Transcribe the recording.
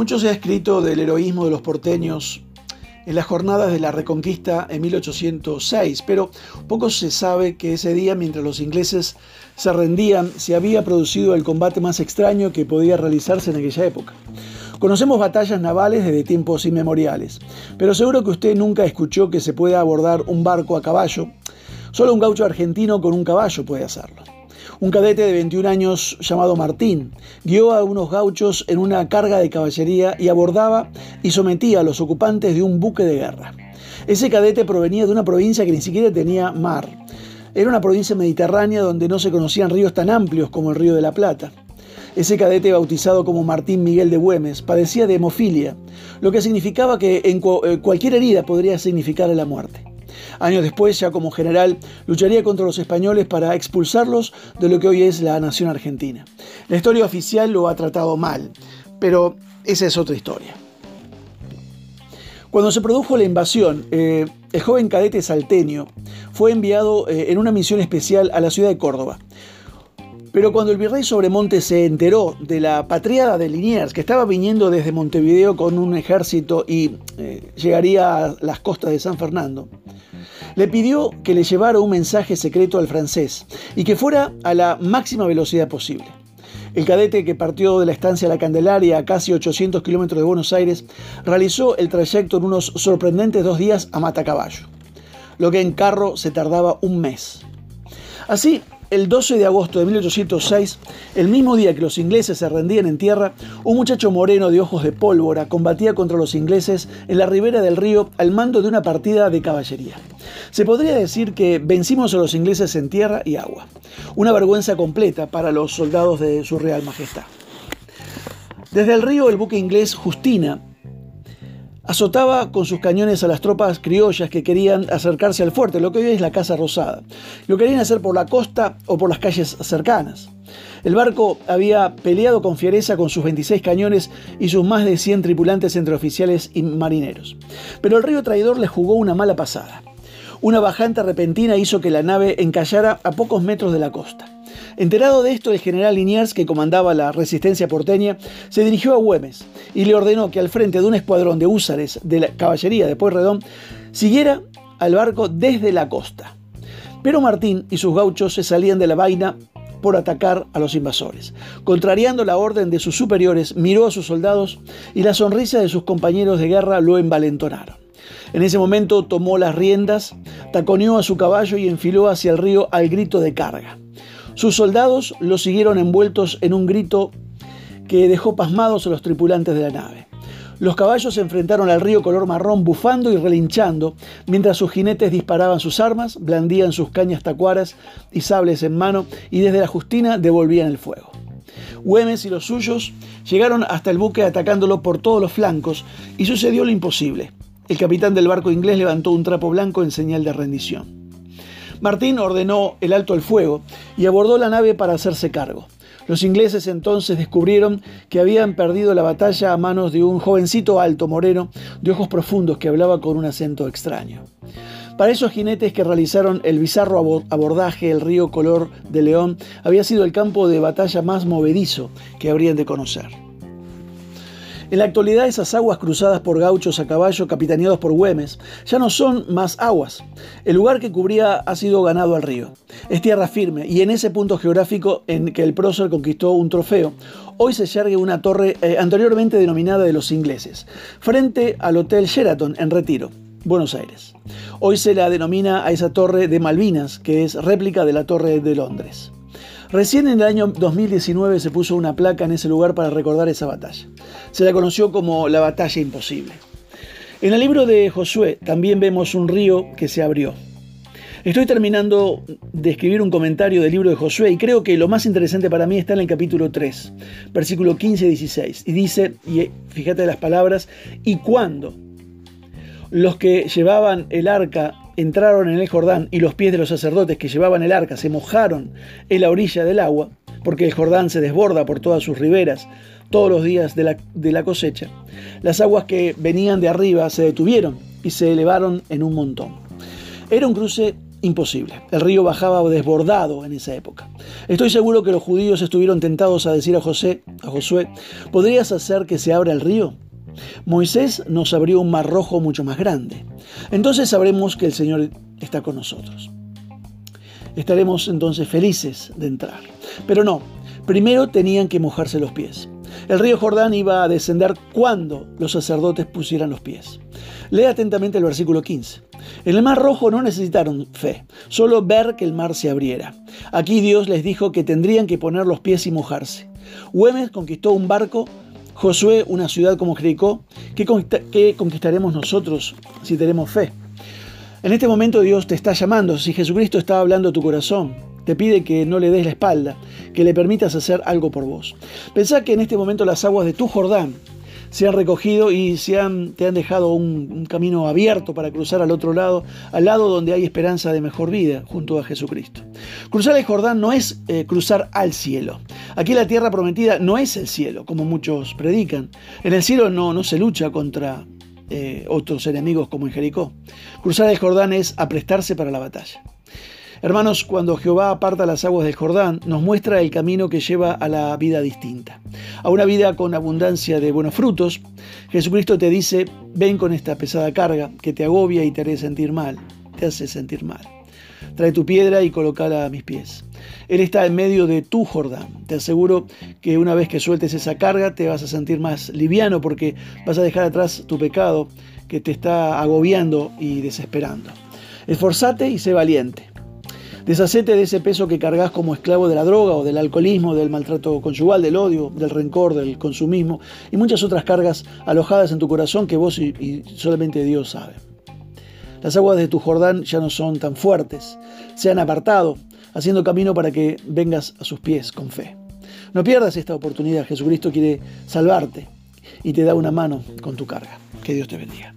Mucho se ha escrito del heroísmo de los porteños en las jornadas de la Reconquista en 1806, pero poco se sabe que ese día, mientras los ingleses se rendían, se había producido el combate más extraño que podía realizarse en aquella época. Conocemos batallas navales desde tiempos inmemoriales, pero seguro que usted nunca escuchó que se pueda abordar un barco a caballo. Solo un gaucho argentino con un caballo puede hacerlo. Un cadete de 21 años llamado Martín guió a unos gauchos en una carga de caballería y abordaba y sometía a los ocupantes de un buque de guerra. Ese cadete provenía de una provincia que ni siquiera tenía mar. Era una provincia mediterránea donde no se conocían ríos tan amplios como el río de la Plata. Ese cadete, bautizado como Martín Miguel de Güemes, padecía de hemofilia, lo que significaba que en eh, cualquier herida podría significar la muerte. Años después, ya como general, lucharía contra los españoles para expulsarlos de lo que hoy es la nación argentina. La historia oficial lo ha tratado mal, pero esa es otra historia. Cuando se produjo la invasión, eh, el joven cadete salteño fue enviado eh, en una misión especial a la ciudad de Córdoba. Pero cuando el virrey Sobremonte se enteró de la patriada de Liniers, que estaba viniendo desde Montevideo con un ejército y eh, llegaría a las costas de San Fernando, le pidió que le llevara un mensaje secreto al francés y que fuera a la máxima velocidad posible. El cadete que partió de la estancia La Candelaria a casi 800 kilómetros de Buenos Aires realizó el trayecto en unos sorprendentes dos días a Matacaballo, lo que en carro se tardaba un mes. Así, el 12 de agosto de 1806, el mismo día que los ingleses se rendían en tierra, un muchacho moreno de ojos de pólvora combatía contra los ingleses en la ribera del río al mando de una partida de caballería. Se podría decir que vencimos a los ingleses en tierra y agua. Una vergüenza completa para los soldados de su Real Majestad. Desde el río el buque inglés Justina azotaba con sus cañones a las tropas criollas que querían acercarse al fuerte, lo que hoy es la Casa Rosada. Lo querían hacer por la costa o por las calles cercanas. El barco había peleado con fiereza con sus 26 cañones y sus más de 100 tripulantes entre oficiales y marineros. Pero el río traidor le jugó una mala pasada. Una bajante repentina hizo que la nave encallara a pocos metros de la costa. Enterado de esto, el general Liniers, que comandaba la resistencia porteña, se dirigió a Güemes y le ordenó que al frente de un escuadrón de húsares de la caballería de Pueyrredón siguiera al barco desde la costa. Pero Martín y sus gauchos se salían de la vaina por atacar a los invasores. Contrariando la orden de sus superiores, miró a sus soldados y la sonrisa de sus compañeros de guerra lo envalentonaron. En ese momento tomó las riendas, taconeó a su caballo y enfiló hacia el río al grito de carga. Sus soldados lo siguieron envueltos en un grito que dejó pasmados a los tripulantes de la nave. Los caballos se enfrentaron al río color marrón bufando y relinchando, mientras sus jinetes disparaban sus armas, blandían sus cañas tacuaras y sables en mano y desde la Justina devolvían el fuego. Güemes y los suyos llegaron hasta el buque atacándolo por todos los flancos y sucedió lo imposible. El capitán del barco inglés levantó un trapo blanco en señal de rendición. Martín ordenó el alto al fuego y abordó la nave para hacerse cargo. Los ingleses entonces descubrieron que habían perdido la batalla a manos de un jovencito alto moreno de ojos profundos que hablaba con un acento extraño. Para esos jinetes que realizaron el bizarro abordaje, el río Color de León había sido el campo de batalla más movedizo que habrían de conocer. En la actualidad esas aguas cruzadas por gauchos a caballo capitaneados por Güemes ya no son más aguas. El lugar que cubría ha sido ganado al río. Es tierra firme y en ese punto geográfico en que el prócer conquistó un trofeo, hoy se yergue una torre eh, anteriormente denominada de los ingleses, frente al Hotel Sheraton en Retiro. Buenos Aires. Hoy se la denomina a esa torre de Malvinas, que es réplica de la torre de Londres. Recién en el año 2019 se puso una placa en ese lugar para recordar esa batalla. Se la conoció como la batalla imposible. En el libro de Josué también vemos un río que se abrió. Estoy terminando de escribir un comentario del libro de Josué y creo que lo más interesante para mí está en el capítulo 3, versículo 15 y 16. Y dice, y fíjate las palabras, y cuando los que llevaban el arca entraron en el Jordán y los pies de los sacerdotes que llevaban el arca se mojaron en la orilla del agua, porque el Jordán se desborda por todas sus riberas todos los días de la, de la cosecha, las aguas que venían de arriba se detuvieron y se elevaron en un montón. Era un cruce imposible. El río bajaba desbordado en esa época. Estoy seguro que los judíos estuvieron tentados a decir a José, a Josué, ¿podrías hacer que se abra el río? Moisés nos abrió un mar rojo mucho más grande. Entonces sabremos que el Señor está con nosotros. Estaremos entonces felices de entrar. Pero no, primero tenían que mojarse los pies. El río Jordán iba a descender cuando los sacerdotes pusieran los pies. Lee atentamente el versículo 15. En el mar rojo no necesitaron fe, solo ver que el mar se abriera. Aquí Dios les dijo que tendrían que poner los pies y mojarse. Güemes conquistó un barco, Josué una ciudad como Jericó. ¿Qué, ¿Qué conquistaremos nosotros si tenemos fe? En este momento Dios te está llamando, si Jesucristo está hablando a tu corazón, te pide que no le des la espalda, que le permitas hacer algo por vos. Pensá que en este momento las aguas de tu Jordán se han recogido y se han, te han dejado un, camino abierto para cruzar al otro lado, al lado donde hay esperanza de mejor vida junto a Jesucristo. Cruzar el Jordán no es eh, cruzar al cielo. Aquí la tierra prometida no es el cielo, como muchos predican. En el cielo no, no se lucha contra eh, otros enemigos como en Jericó. Cruzar el Jordán es aprestarse para la batalla. Hermanos, cuando Jehová aparta las aguas del Jordán, nos muestra el camino que lleva a la vida distinta, a una vida con abundancia de buenos frutos. Jesucristo te dice, ven con esta pesada carga que te agobia y te haré sentir mal, te hace sentir mal. Trae tu piedra y colócala a mis pies. Él está en medio de tu Jordán. Te aseguro que una vez que sueltes esa carga te vas a sentir más liviano porque vas a dejar atrás tu pecado que te está agobiando y desesperando. Esforzate y sé valiente. Deshacete de ese peso que cargas como esclavo de la droga o del alcoholismo, del maltrato conyugal, del odio, del rencor, del consumismo y muchas otras cargas alojadas en tu corazón que vos y, solamente Dios sabe. Las aguas de tu Jordán ya no son tan fuertes, se han apartado, haciendo camino para que vengas a sus pies con fe. No pierdas esta oportunidad, Jesucristo quiere salvarte y te da una mano con tu carga. Que Dios te bendiga.